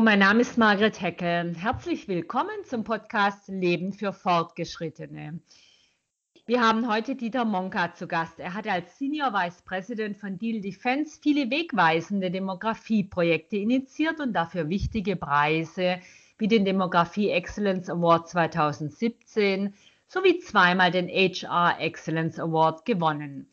Mein Name ist Margret Hecke. Herzlich willkommen zum Podcast Leben für Fortgeschrittene. Wir haben heute Dieter Monka zu Gast. Er hat als Senior Vice President von Deal Defense viele wegweisende Demografieprojekte initiiert und dafür wichtige Preise wie den Demografie Excellence Award 2017 sowie zweimal den HR Excellence Award gewonnen.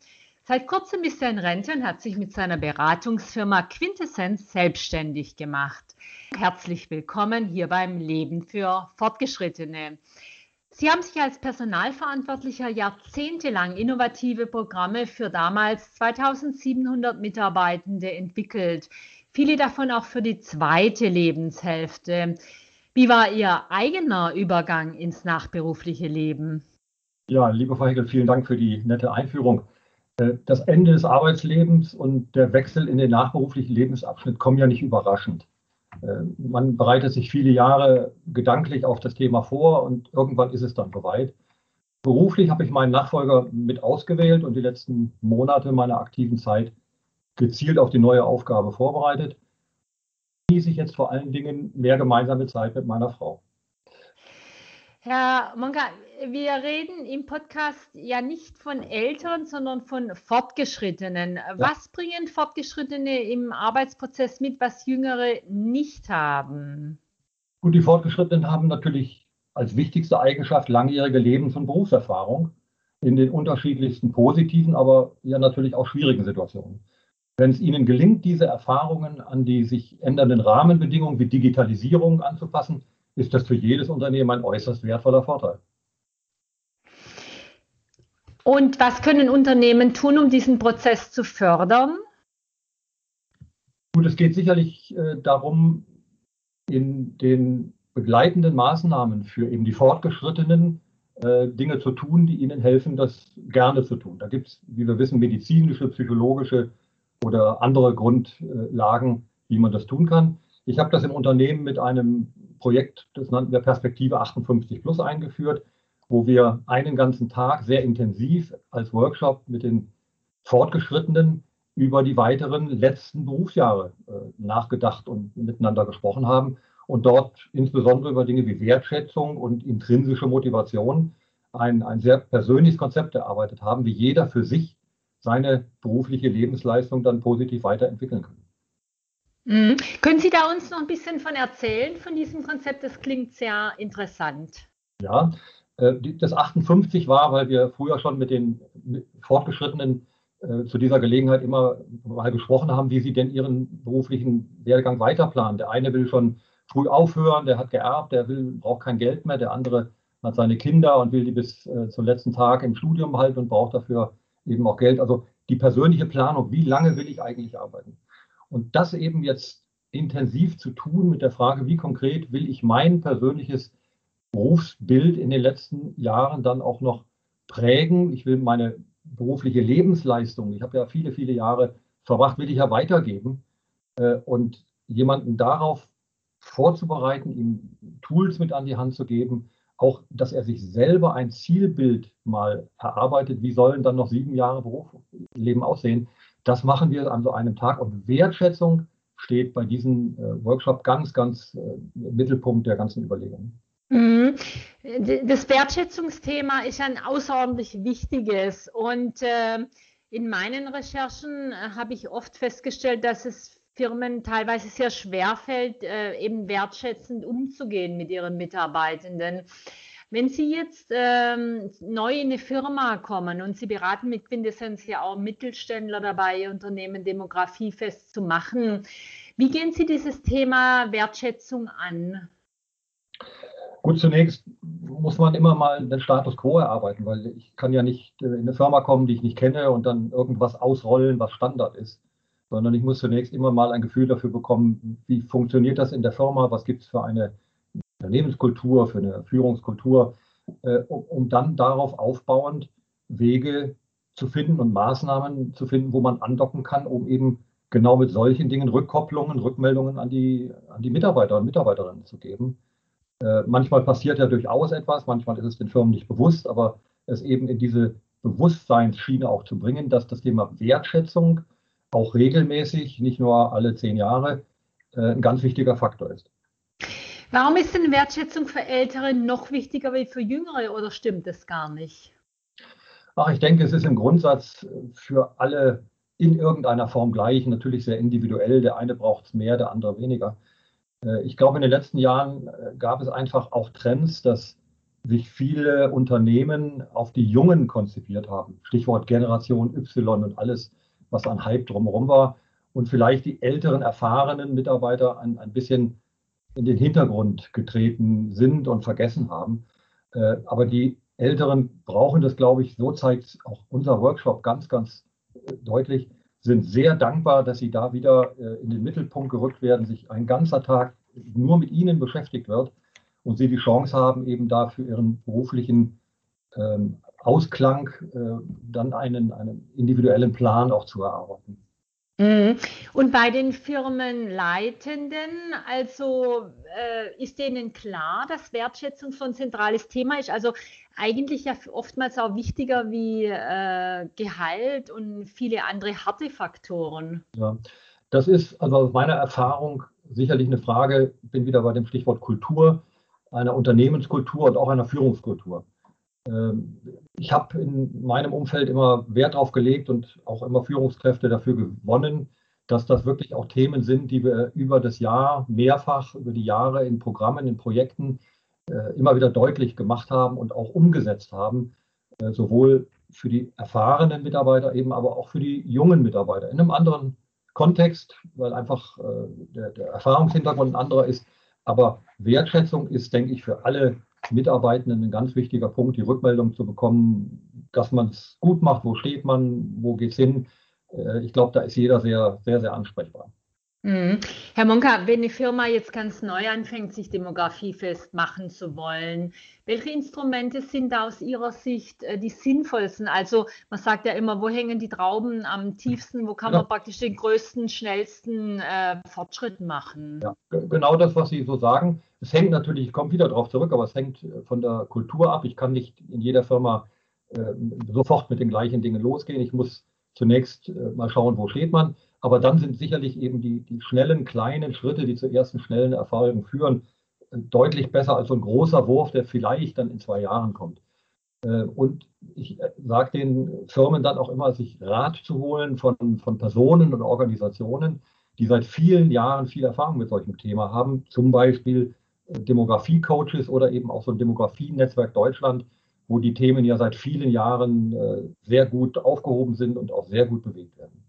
Seit kurzem ist er in Rente und hat sich mit seiner Beratungsfirma Quintessenz selbstständig gemacht. Herzlich willkommen hier beim Leben für Fortgeschrittene. Sie haben sich als Personalverantwortlicher jahrzehntelang innovative Programme für damals 2700 Mitarbeitende entwickelt, viele davon auch für die zweite Lebenshälfte. Wie war Ihr eigener Übergang ins nachberufliche Leben? Ja, liebe Frau Hegel, vielen Dank für die nette Einführung. Äh, das Ende des Arbeitslebens und der Wechsel in den nachberuflichen Lebensabschnitt kommen ja nicht überraschend. Äh, man bereitet sich viele Jahre gedanklich auf das Thema vor und irgendwann ist es dann soweit. Beruflich habe ich meinen Nachfolger mit ausgewählt und die letzten Monate meiner aktiven Zeit gezielt auf die neue Aufgabe vorbereitet. Genieße ich jetzt vor allen Dingen mehr gemeinsame Zeit mit meiner Frau. Herr Monka, wir reden im Podcast ja nicht von Älteren, sondern von Fortgeschrittenen. Ja. Was bringen Fortgeschrittene im Arbeitsprozess mit, was Jüngere nicht haben? Gut, die Fortgeschrittenen haben natürlich als wichtigste Eigenschaft langjährige Lebens- und Berufserfahrung in den unterschiedlichsten positiven, aber ja natürlich auch schwierigen Situationen. Wenn es ihnen gelingt, diese Erfahrungen an die sich ändernden Rahmenbedingungen wie Digitalisierung anzupassen, ist das für jedes Unternehmen ein äußerst wertvoller Vorteil. Und was können Unternehmen tun, um diesen Prozess zu fördern? Gut, es geht sicherlich äh, darum, in den begleitenden Maßnahmen für eben die Fortgeschrittenen äh, Dinge zu tun, die ihnen helfen, das gerne zu tun. Da gibt es, wie wir wissen, medizinische, psychologische oder andere Grundlagen, wie man das tun kann. Ich habe das im Unternehmen mit einem Projekt, das nannten wir Perspektive 58 Plus eingeführt, wo wir einen ganzen Tag sehr intensiv als Workshop mit den Fortgeschrittenen über die weiteren letzten Berufsjahre äh, nachgedacht und miteinander gesprochen haben und dort insbesondere über Dinge wie Wertschätzung und intrinsische Motivation ein, ein sehr persönliches Konzept erarbeitet haben, wie jeder für sich seine berufliche Lebensleistung dann positiv weiterentwickeln kann. Mhm. Können Sie da uns noch ein bisschen von erzählen, von diesem Konzept? Das klingt sehr interessant. Ja, äh, das 58 war, weil wir früher schon mit den Fortgeschrittenen äh, zu dieser Gelegenheit immer mal gesprochen haben, wie sie denn ihren beruflichen Werdegang weiterplanen. Der eine will schon früh aufhören, der hat geerbt, der will, braucht kein Geld mehr, der andere hat seine Kinder und will die bis äh, zum letzten Tag im Studium behalten und braucht dafür eben auch Geld. Also die persönliche Planung, wie lange will ich eigentlich arbeiten? Und das eben jetzt intensiv zu tun mit der Frage, wie konkret will ich mein persönliches Berufsbild in den letzten Jahren dann auch noch prägen. Ich will meine berufliche Lebensleistung, ich habe ja viele, viele Jahre verbracht, will ich ja weitergeben. Äh, und jemanden darauf vorzubereiten, ihm Tools mit an die Hand zu geben, auch, dass er sich selber ein Zielbild mal erarbeitet, wie sollen dann noch sieben Jahre Berufsleben aussehen, das machen wir an so einem Tag und Wertschätzung steht bei diesem äh, Workshop ganz, ganz äh, im Mittelpunkt der ganzen Überlegungen. Mhm. Das Wertschätzungsthema ist ein außerordentlich wichtiges und äh, in meinen Recherchen äh, habe ich oft festgestellt, dass es Firmen teilweise sehr schwer fällt, äh, eben wertschätzend umzugehen mit ihren Mitarbeitenden. Wenn Sie jetzt ähm, neu in eine Firma kommen und Sie beraten mit Quintessenz ja auch Mittelständler dabei, Unternehmen demografiefest zu machen, wie gehen Sie dieses Thema Wertschätzung an? Gut, zunächst muss man immer mal den Status quo erarbeiten, weil ich kann ja nicht äh, in eine Firma kommen, die ich nicht kenne und dann irgendwas ausrollen, was Standard ist, sondern ich muss zunächst immer mal ein Gefühl dafür bekommen, wie funktioniert das in der Firma, was gibt es für eine Unternehmenskultur, für eine Führungskultur, äh, um, um dann darauf aufbauend Wege zu finden und Maßnahmen zu finden, wo man andocken kann, um eben genau mit solchen Dingen Rückkopplungen, Rückmeldungen an die, an die Mitarbeiter und Mitarbeiterinnen zu geben. Äh, manchmal passiert ja durchaus etwas, manchmal ist es den Firmen nicht bewusst, aber es eben in diese Bewusstseinsschiene auch zu bringen, dass das Thema Wertschätzung auch regelmäßig, nicht nur alle zehn Jahre, äh, ein ganz wichtiger Faktor ist. Warum ist denn Wertschätzung für Ältere noch wichtiger wie für Jüngere oder stimmt das gar nicht? Ach, ich denke, es ist im Grundsatz für alle in irgendeiner Form gleich, natürlich sehr individuell. Der eine braucht es mehr, der andere weniger. Äh, ich glaube, in den letzten Jahren äh, gab es einfach auch Trends, dass sich viele Unternehmen auf die Jungen konzipiert haben. Stichwort Generation Y und alles, was an Hype drumherum war. Und vielleicht die älteren, erfahrenen Mitarbeiter ein, ein bisschen in den Hintergrund getreten sind und vergessen haben. Äh, aber die Älteren brauchen das, glaube ich, so zeigt auch unser Workshop ganz, ganz deutlich, sind sehr dankbar, dass sie da wieder in den Mittelpunkt gerückt werden, sich ein ganzer Tag nur mit ihnen beschäftigt wird und sie die Chance haben, eben da für ihren beruflichen ähm, Ausklang äh, dann einen, einen individuellen Plan auch zu erarbeiten. Mhm. Und bei den Firmenleitenden, also äh, ist denen klar, dass Wertschätzung so ein zentrales Thema ist? Also eigentlich ja oftmals auch wichtiger wie äh, Gehalt und viele andere harte Faktoren. Ja, das ist also aus meiner Erfahrung sicherlich eine Frage, bin wieder bei dem Stichwort Kultur, einer Unternehmenskultur und auch einer Führungskultur. Ähm, ich habe in meinem Umfeld immer Wert darauf gelegt und auch immer Führungskräfte dafür gewonnen, dass das wirklich auch Themen sind, die wir über das Jahr mehrfach, über die Jahre in Programmen, in Projekten äh, immer wieder deutlich gemacht haben und auch umgesetzt haben, äh, sowohl für die erfahrenen Mitarbeiter eben, aber auch für die jungen Mitarbeiter in einem anderen Kontext, weil einfach äh, der, der Erfahrungshintergrund ein anderer ist. Aber Wertschätzung ist, denke ich, für alle Mitarbeitenden ein ganz wichtiger Punkt, die Rückmeldung zu bekommen, dass man es gut macht, wo steht man, wo geht es hin. Äh, ich glaube, da ist jeder sehr, sehr, sehr ansprechbar. Mhm. Herr Monka, wenn eine Firma jetzt ganz neu anfängt, sich demografiefest machen zu wollen, welche Instrumente sind da aus Ihrer Sicht äh, die sinnvollsten? Also man sagt ja immer, wo hängen die Trauben am tiefsten, wo kann man praktisch den größten, schnellsten äh, Fortschritt machen? Ja, genau das, was Sie so sagen. Es hängt natürlich, ich komme wieder darauf zurück, aber es hängt äh, von der Kultur ab. Ich kann nicht in jeder Firma äh, sofort mit den gleichen Dingen losgehen. Ich muss zunächst äh, mal schauen, wo steht man. Aber dann sind sicherlich eben die, die schnellen, kleinen Schritte, die zu ersten schnellen Erfahrungen führen, äh, deutlich besser als so ein großer Wurf, der vielleicht dann in zwei Jahren kommt. Äh, und ich äh, sage den Firmen dann auch immer, sich Rat zu holen von, von Personen und Organisationen, die seit vielen Jahren viel Erfahrung mit solchem Thema haben, zum Beispiel Demografie-Coaches oder eben auch so ein Demografie-Netzwerk Deutschland, wo die Themen ja seit vielen Jahren sehr gut aufgehoben sind und auch sehr gut bewegt werden.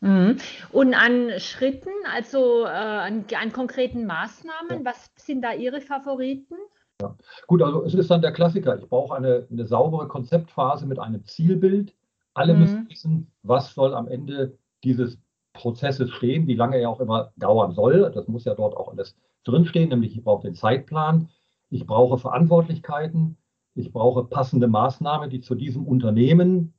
Mhm. Und an Schritten, also äh, an, an, konkreten Maßnahmen, was sind da Ihre Favoriten? Ja. Gut, also es ist dann der Klassiker. Ich brauche eine, eine saubere Konzeptphase mit einem Zielbild. Alle mhm. müssen wissen, was soll am Ende dieses Prozesses stehen, wie lange er auch immer dauern soll. Das muss ja dort auch alles drinstehen, nämlich ich brauche den Zeitplan, ich brauche Verantwortlichkeiten, ich brauche passende Maßnahmen, die zu diesem Unternehmen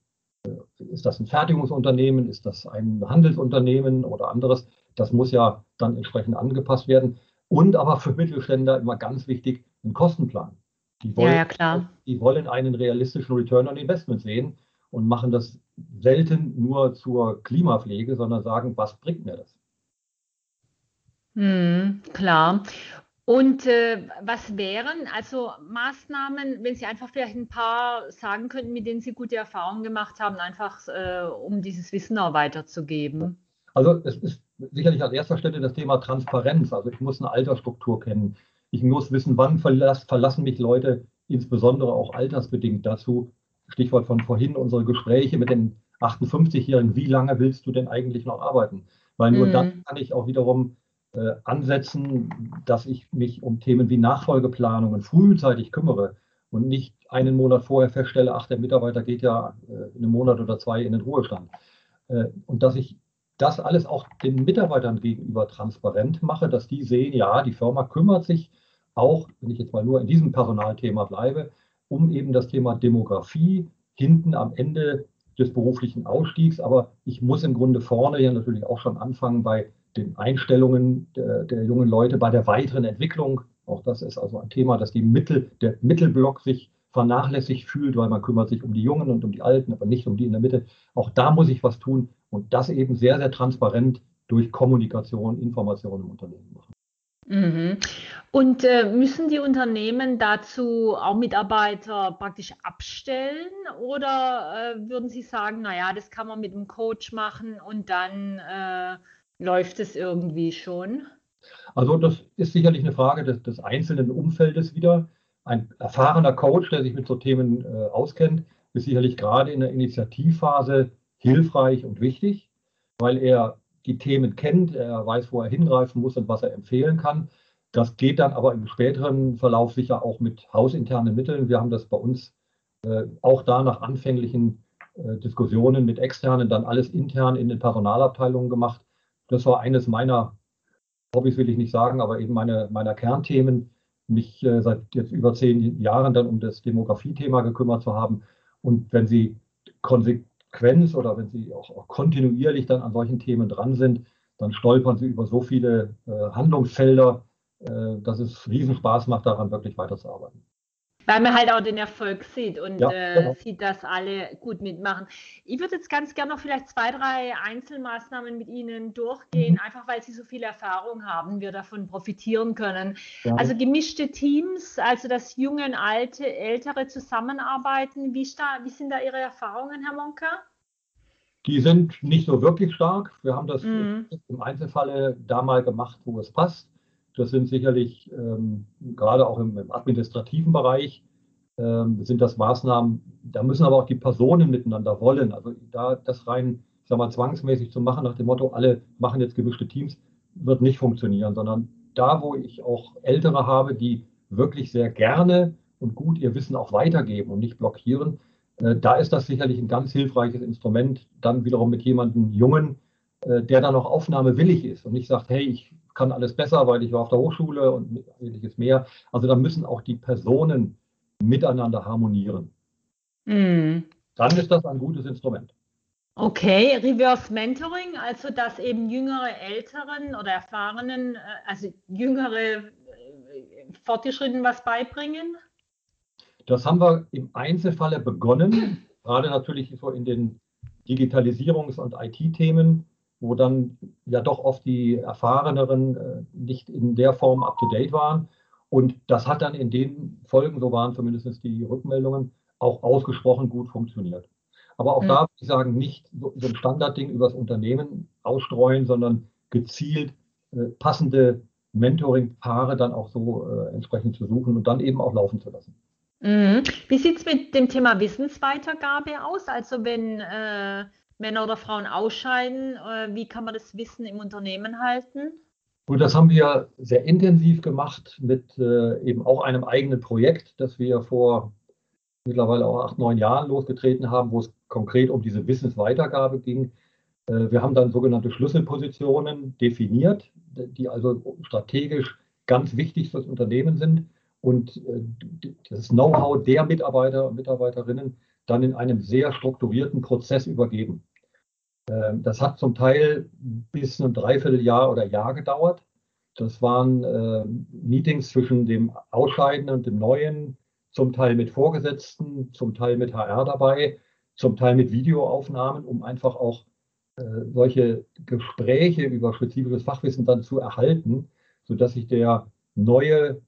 ist das ein Fertigungsunternehmen, ist das ein Handelsunternehmen oder anderes? Das muss ja dann entsprechend angepasst werden. Und aber für Mittelständler immer ganz wichtig, ein Kostenplan. Die wollen, ja, ja, klar. die wollen einen realistischen Return on Investment sehen und machen das selten nur zur Klimapflege, sondern sagen, was bringt mir das? Hm, klar. Und äh, was wären also Maßnahmen, wenn Sie einfach vielleicht ein paar sagen könnten, mit denen Sie gute Erfahrungen gemacht haben, einfach äh, um dieses Wissen auch weiterzugeben? Also es ist sicherlich an erster Stelle das Thema Transparenz. Also ich muss eine Altersstruktur kennen. Ich muss wissen, wann verlass, verlassen mich Leute, insbesondere auch altersbedingt dazu. Stichwort von vorhin, unsere Gespräche mit den 58-Jährigen. Wie lange willst du denn eigentlich noch arbeiten? Weil nur mm. dann kann ich auch wiederum äh, ansetzen, dass ich mich um Themen wie Nachfolgeplanungen frühzeitig kümmere und nicht einen Monat vorher feststelle, ach, der Mitarbeiter geht ja äh, in einem Monat oder zwei in den Ruhestand. Äh, und dass ich das alles auch den Mitarbeitern gegenüber transparent mache, dass die sehen, ja, die Firma kümmert sich auch, wenn ich jetzt mal nur in diesem Personalthema bleibe, um eben das Thema Demografie hinten am Ende des beruflichen Ausstiegs. Aber ich muss im Grunde vorne ja natürlich auch schon anfangen bei den Einstellungen der, der, jungen Leute bei der weiteren Entwicklung. Auch das ist also ein Thema, dass die Mittel, der Mittelblock sich vernachlässigt fühlt, weil man kümmert sich um die Jungen und um die Alten, aber nicht um die in der Mitte. Auch da muss ich was tun und das eben sehr, sehr transparent durch Kommunikation, Information im Unternehmen machen. Mhm. Und äh, müssen die Unternehmen dazu auch Mitarbeiter praktisch abstellen oder äh, würden Sie sagen, naja, das kann man mit einem Coach machen und dann äh, läuft es irgendwie schon? Also das ist sicherlich eine Frage des, des, einzelnen Umfeldes wieder. Ein erfahrener Coach, der sich mit so Themen äh, auskennt, ist sicherlich gerade in der Initiativphase hilfreich und wichtig, weil er die Themen kennt, er weiß, wo er hingreifen muss und was er empfehlen kann. Das geht dann aber im späteren Verlauf sicher auch mit hausinternen Mitteln. Wir haben das bei uns äh, auch da nach anfänglichen äh, Diskussionen mit externen dann alles intern in den Personalabteilungen gemacht. Das war eines meiner Hobbys, will ich nicht sagen, aber eben meine, meiner Kernthemen, mich äh, seit jetzt über zehn Jahren dann um das Demografiethema gekümmert zu haben. Und wenn Sie Konsequenz oder wenn Sie auch, auch, kontinuierlich dann an solchen Themen dran sind, dann stolpern Sie über so viele äh, Handlungsfelder, äh, dass es riesen Spaß macht, daran wirklich weiterzuarbeiten. Weil man halt auch den Erfolg sieht und ja, äh, genau. sieht, dass alle gut mitmachen. Ich würde jetzt ganz gerne noch vielleicht zwei, drei Einzelmaßnahmen mit Ihnen durchgehen, mhm. einfach weil Sie so viel Erfahrung haben, wir davon profitieren können. Ja. Also gemischte Teams, also dass junge und alte, ältere zusammenarbeiten. Wie, wie sind da Ihre Erfahrungen, Herr Monka? Die sind nicht so wirklich stark. Wir haben das mhm. im Einzelfall da mal gemacht, wo es passt. Das sind sicherlich ähm, gerade auch im, im, administrativen Bereich ähm, sind das Maßnahmen, da müssen aber auch die Personen miteinander wollen. Also da das rein, ich sag mal, zwangsmäßig zu machen nach dem Motto, alle machen jetzt gemischte Teams, wird nicht funktionieren, sondern da, wo ich auch Ältere habe, die wirklich sehr gerne und gut ihr Wissen auch weitergeben und nicht blockieren, äh, da ist das sicherlich ein ganz hilfreiches Instrument, dann wiederum mit jemandem Jungen, äh, der dann auch aufnahmewillig ist und nicht sagt, hey, ich kann alles besser, weil ich war auf der Hochschule und ähnliches mehr. Also da müssen auch die Personen miteinander harmonieren. Mm. Dann ist das ein gutes Instrument. Okay, Reverse Mentoring, also dass eben jüngere Älteren oder Erfahrenen, äh, also jüngere äh, Fortgeschrittenen was beibringen? Das haben wir im Einzelfalle begonnen, gerade natürlich so in den Digitalisierungs- und IT-Themen wo dann ja doch oft die Erfahreneren äh, nicht in der Form up-to-date waren. Und das hat dann in den Folgen, so waren zumindest die Rückmeldungen, auch ausgesprochen gut funktioniert. Aber auch mhm. da würde ich sagen, nicht so, so ein Standardding übers Unternehmen ausstreuen, sondern gezielt äh, passende Mentoring-Paare dann auch so äh, entsprechend zu suchen und dann eben auch laufen zu lassen. Mhm. Wie sieht es mit dem Thema Wissensweitergabe aus? Also wenn äh, Männer oder Frauen ausscheiden? Äh, wie kann man das Wissen im Unternehmen halten? Gut, das haben wir sehr intensiv gemacht mit äh, eben auch einem eigenen Projekt, das wir vor mittlerweile auch acht, neun Jahren losgetreten haben, wo es konkret um diese Wissensweitergabe ging. Äh, wir haben dann sogenannte Schlüsselpositionen definiert, die also strategisch ganz wichtig fürs Unternehmen sind und äh, das Know-how der Mitarbeiter und Mitarbeiterinnen dann in einem sehr strukturierten Prozess übergeben. Ähm, das hat zum Teil bis ein Dreivierteljahr oder Jahr gedauert. Das waren äh, Meetings zwischen dem Ausscheidenden und dem Neuen, zum Teil mit Vorgesetzten, zum Teil mit HR dabei, zum Teil mit Videoaufnahmen, um einfach auch äh, solche Gespräche über spezifisches Fachwissen dann zu erhalten, sodass sich der neue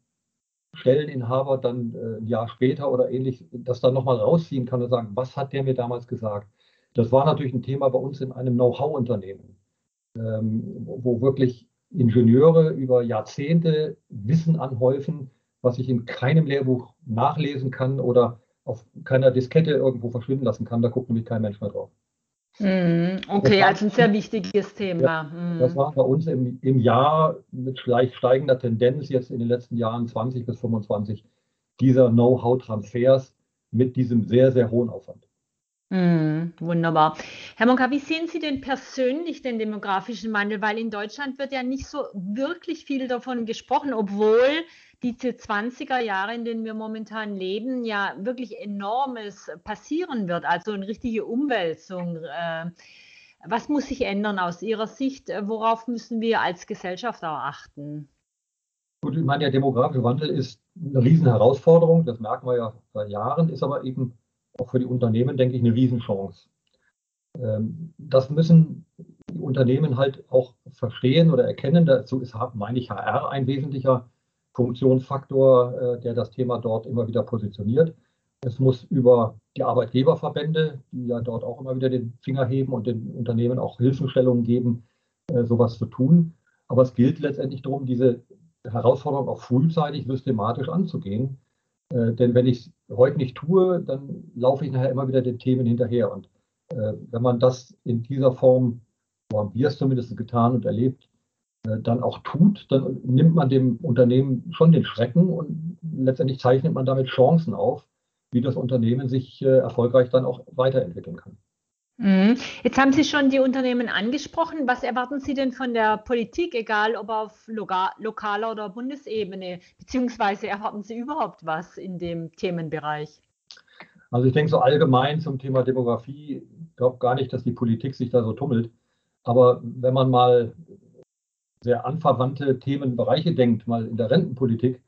Stelleninhaber dann äh, ein Jahr später oder ähnlich das dann nochmal rausziehen kann und sagen, was hat der mir damals gesagt? Das war natürlich ein Thema bei uns in einem Know-how-Unternehmen, ähm, wo wirklich Ingenieure über Jahrzehnte Wissen anhäufen, was ich in keinem Lehrbuch nachlesen kann oder auf keiner Diskette irgendwo verschwinden lassen kann. Da guckt nämlich kein Mensch mehr drauf. Mm, okay, war, also ein sehr wichtiges Thema. Ja, mm. Das war bei uns im, im Jahr mit vielleicht steigender Tendenz jetzt in den letzten Jahren 20 bis 25 dieser Know-how-Transfers mit diesem sehr, sehr hohen Aufwand. Mm, wunderbar. Herr Monka, wie sehen Sie denn persönlich den demografischen Wandel? Weil in Deutschland wird ja nicht so wirklich viel davon gesprochen, obwohl diese 20er Jahre, in denen wir momentan leben, ja wirklich enormes passieren wird, also eine richtige Umwälzung. Äh, was muss sich ändern aus Ihrer Sicht? Worauf müssen wir als Gesellschaft auch achten? Gut, ich meine, der demografische Wandel ist eine Riesenherausforderung, das merken wir ja seit Jahren, ist aber eben auch für die Unternehmen, denke ich, eine Riesenchance. Ähm, das müssen die Unternehmen halt auch verstehen oder erkennen. Dazu ist, meine ich, HR ein wesentlicher Funktionsfaktor, äh, der das Thema dort immer wieder positioniert. Es muss über die Arbeitgeberverbände, die ja dort auch immer wieder den Finger heben und den Unternehmen auch Hilfestellungen geben, äh, sowas zu tun. Aber es gilt letztendlich darum, diese Herausforderung auch frühzeitig systematisch anzugehen. Äh, denn wenn ich es heute nicht tue, dann laufe ich nachher immer wieder den Themen hinterher. Und äh, wenn man das in dieser Form, so haben wir es zumindest getan und erlebt, äh, dann auch tut, dann nimmt man dem Unternehmen schon den Schrecken und letztendlich zeichnet man damit Chancen auf, wie das Unternehmen sich äh, erfolgreich dann auch weiterentwickeln kann. Mhm. Jetzt haben Sie schon die Unternehmen angesprochen. Was erwarten Sie denn von der Politik, egal ob auf lokaler oder Bundesebene, beziehungsweise erwarten Sie überhaupt was in dem Themenbereich? Also ich denke so allgemein zum Thema Demografie, ich glaube gar nicht, dass die Politik sich da so tummelt. Aber wenn man mal sehr anverwandte Themenbereiche denkt, mal in der Rentenpolitik,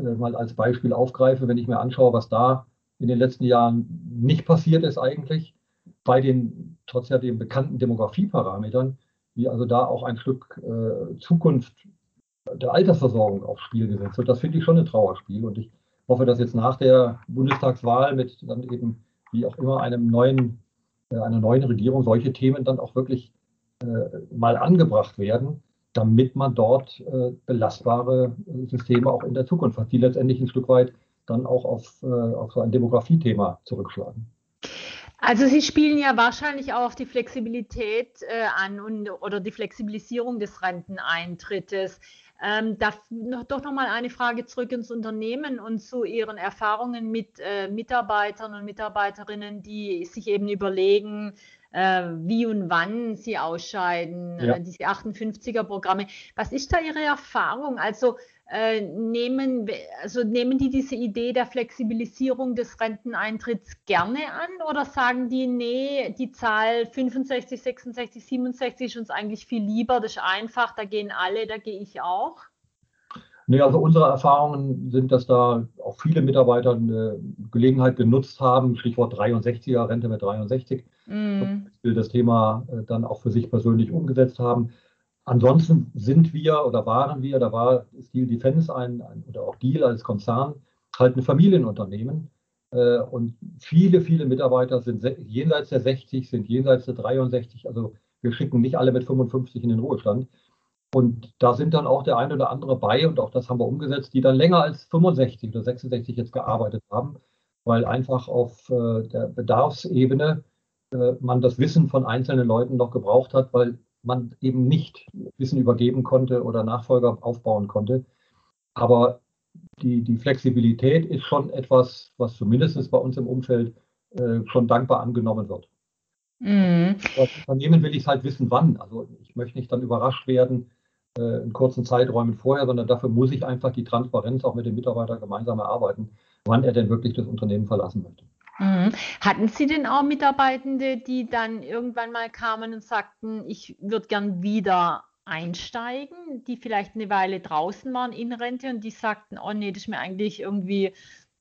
äh, mal als Beispiel aufgreife, wenn ich mir anschaue, was da in den letzten Jahren nicht passiert ist eigentlich, bei den, trotz ja den bekannten Demografieparametern, wie also da auch ein Stück äh, Zukunft der Altersversorgung aufs Spiel gesetzt wird. Das finde ich schon ein Trauerspiel und ich hoffe, dass jetzt nach der Bundestagswahl mit dann eben wie auch immer einem neuen, äh, einer neuen Regierung solche Themen dann auch wirklich äh, mal angebracht werden, damit man dort äh, belastbare äh, Systeme auch in der Zukunft hat, die letztendlich ein Stück weit dann auch auf, äh, auf so ein Demografiethema zurückschlagen. Also Sie spielen ja wahrscheinlich auch auf die Flexibilität äh, an und, oder die Flexibilisierung des Renteneintrittes. Ähm, da noch, doch noch mal eine Frage zurück ins Unternehmen und zu Ihren Erfahrungen mit äh, Mitarbeitern und Mitarbeiterinnen, die sich eben überlegen, äh, wie und wann sie ausscheiden, ja. äh, diese 58er-Programme. Was ist da Ihre Erfahrung? Also äh, nehmen, also nehmen die diese Idee der Flexibilisierung des Renteneintritts gerne an oder sagen die, nee, die Zahl 65, 66, 67 ist uns eigentlich viel lieber, das ist einfach, da gehen alle, da gehe ich auch? Nee, also unsere Erfahrungen sind, dass da auch viele Mitarbeiter eine Gelegenheit genutzt haben, Stichwort 63er, Rente mit 63, mm. das Thema äh, dann auch für sich persönlich umgesetzt haben. Ansonsten sind wir oder waren wir, da war Steel Defense ein, ein oder auch Deal als Konzern, halt ein Familienunternehmen. Äh, und viele, viele Mitarbeiter sind jenseits der 60, sind jenseits der 63. Also wir schicken nicht alle mit 55 in den Ruhestand. Und da sind dann auch der eine oder andere bei, und auch das haben wir umgesetzt, die dann länger als 65 oder 66 jetzt gearbeitet haben, weil einfach auf äh, der Bedarfsebene äh, man das Wissen von einzelnen Leuten noch gebraucht hat, weil man eben nicht Wissen übergeben konnte oder Nachfolger aufbauen konnte. Aber die, die Flexibilität ist schon etwas, was zumindest bei uns im Umfeld äh, schon dankbar angenommen wird. Mhm. Als Unternehmen will ich halt wissen, wann. Also ich möchte nicht dann überrascht werden äh, in kurzen Zeiträumen vorher, sondern dafür muss ich einfach die Transparenz auch mit dem Mitarbeiter gemeinsam erarbeiten, wann er denn wirklich das Unternehmen verlassen möchte. Mhm. Hatten Sie denn auch Mitarbeitende, die dann irgendwann mal kamen und sagten, ich würde gern wieder einsteigen, die vielleicht eine Weile draußen waren in Rente und die sagten, oh nee, das ist mir eigentlich irgendwie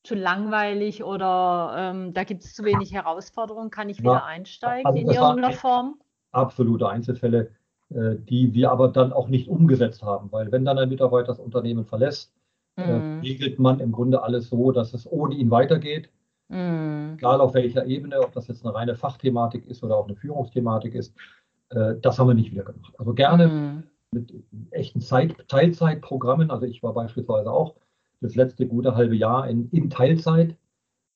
zu langweilig oder ähm, da gibt es zu wenig Herausforderungen, kann ich wieder ja, einsteigen also in irgendeiner Form? Absolute Einzelfälle, äh, die wir aber dann auch nicht umgesetzt haben, weil wenn dann ein Mitarbeiter das Unternehmen verlässt, äh, mhm. regelt man im Grunde alles so, dass es ohne ihn weitergeht Mhm. Egal auf welcher Ebene, ob das jetzt eine reine Fachthematik ist oder auch eine Führungsthematik ist, äh, das haben wir nicht wieder gemacht. Also gerne mhm. mit echten Zeit, Teilzeitprogrammen. Also ich war beispielsweise auch das letzte gute halbe Jahr in, in Teilzeit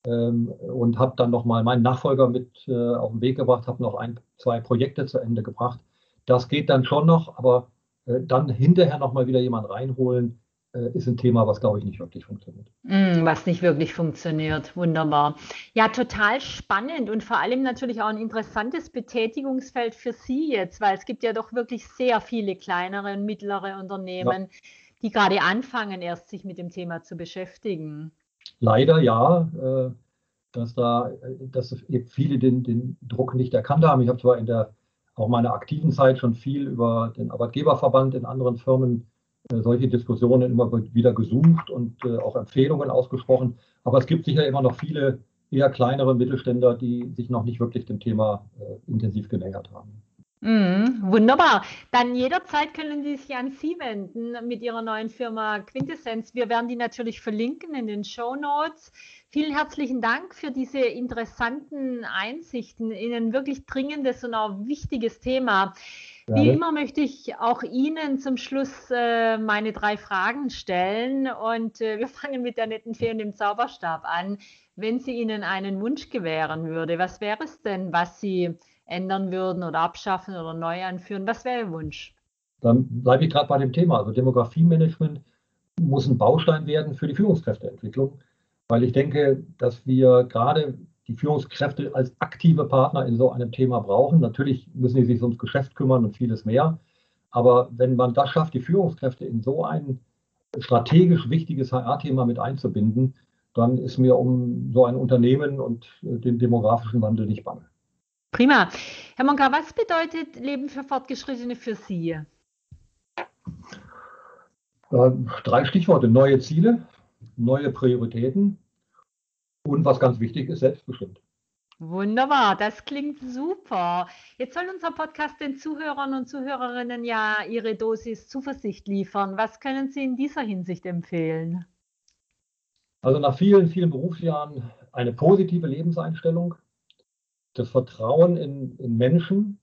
ähm, und habe dann nochmal meinen Nachfolger mit äh, auf den Weg gebracht, habe noch ein, zwei Projekte zu Ende gebracht. Das geht dann schon noch, aber äh, dann hinterher nochmal wieder jemand reinholen, ist ein Thema, was, glaube ich, nicht wirklich funktioniert. Mm, was nicht wirklich funktioniert. Wunderbar. Ja, total spannend und vor allem natürlich auch ein interessantes Betätigungsfeld für Sie jetzt, weil es gibt ja doch wirklich sehr viele kleinere und mittlere Unternehmen, ja. die gerade anfangen, erst sich mit dem Thema zu beschäftigen. Leider ja, äh, dass da dass viele den, den Druck nicht erkannt haben. Ich habe zwar in der auch meiner aktiven Zeit schon viel über den Arbeitgeberverband in anderen Firmen äh, solche Diskussionen immer wieder gesucht und äh, auch Empfehlungen ausgesprochen. Aber es gibt sicher immer noch viele eher kleinere Mittelständler, die sich noch nicht wirklich dem Thema äh, intensiv genähert haben. Mm, wunderbar. Dann jederzeit können Sie sich an Sie wenden mit Ihrer neuen Firma Quintessenz. Wir werden die natürlich verlinken in den Show Notes. Vielen herzlichen Dank für diese interessanten Einsichten in ein wirklich dringendes und auch wichtiges Thema. Wie immer möchte ich auch Ihnen zum Schluss äh, meine drei Fragen stellen und äh, wir fangen mit der netten Fee und dem Zauberstab an. Wenn sie Ihnen einen Wunsch gewähren würde, was wäre es denn, was Sie ändern würden oder abschaffen oder neu einführen? Was wäre Ihr Wunsch? Dann bleibe ich gerade bei dem Thema. Also Demografiemanagement muss ein Baustein werden für die Führungskräfteentwicklung, weil ich denke, dass wir gerade die Führungskräfte als aktive Partner in so einem Thema brauchen. Natürlich müssen sie sich ums Geschäft kümmern und vieles mehr. Aber wenn man das schafft, die Führungskräfte in so ein strategisch wichtiges HR-Thema mit einzubinden, dann ist mir um so ein Unternehmen und den demografischen Wandel nicht bange. Prima. Herr Monka, was bedeutet Leben für Fortgeschrittene für Sie? Drei Stichworte. Neue Ziele, neue Prioritäten und was ganz wichtig ist, selbstbestimmt. Wunderbar, das klingt super. Jetzt soll unser Podcast den Zuhörern und Zuhörerinnen ja ihre Dosis Zuversicht liefern. Was können Sie in dieser Hinsicht empfehlen? Also nach vielen, vielen Berufsjahren eine positive Lebenseinstellung, das Vertrauen in, in Menschen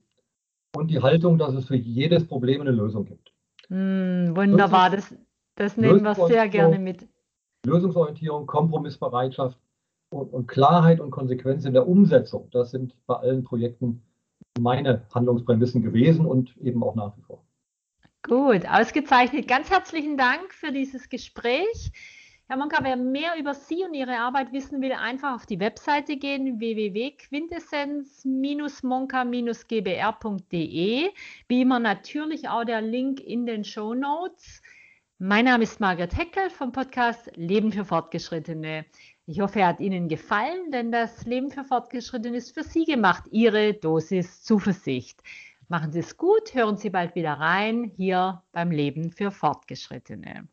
und die Haltung, dass es für jedes Problem eine Lösung gibt. Mm, wunderbar, das, das nehmen wir sehr gerne mit. Lösungsorientierung, Kompromissbereitschaft und, und Klarheit und Konsequenz in der Umsetzung, das sind bei allen Projekten meine Handlungsprämissen gewesen und eben auch nach wie vor. Gut, ausgezeichnet. Ganz herzlichen Dank für dieses Gespräch. Herr Monka, wer mehr über Sie und Ihre Arbeit wissen will, einfach auf die Webseite gehen, www.quintessenz-monka-gbr.de. Wie immer natürlich auch der Link in den Show Notes. Mein Name ist Margret Heckel vom Podcast Leben für Fortgeschrittene. Ich hoffe, er hat Ihnen gefallen, denn das Leben für Fortgeschrittene ist für Sie gemacht. Ihre Dosis Zuversicht. Machen Sie es gut, hören Sie bald wieder rein hier beim Leben für Fortgeschrittene.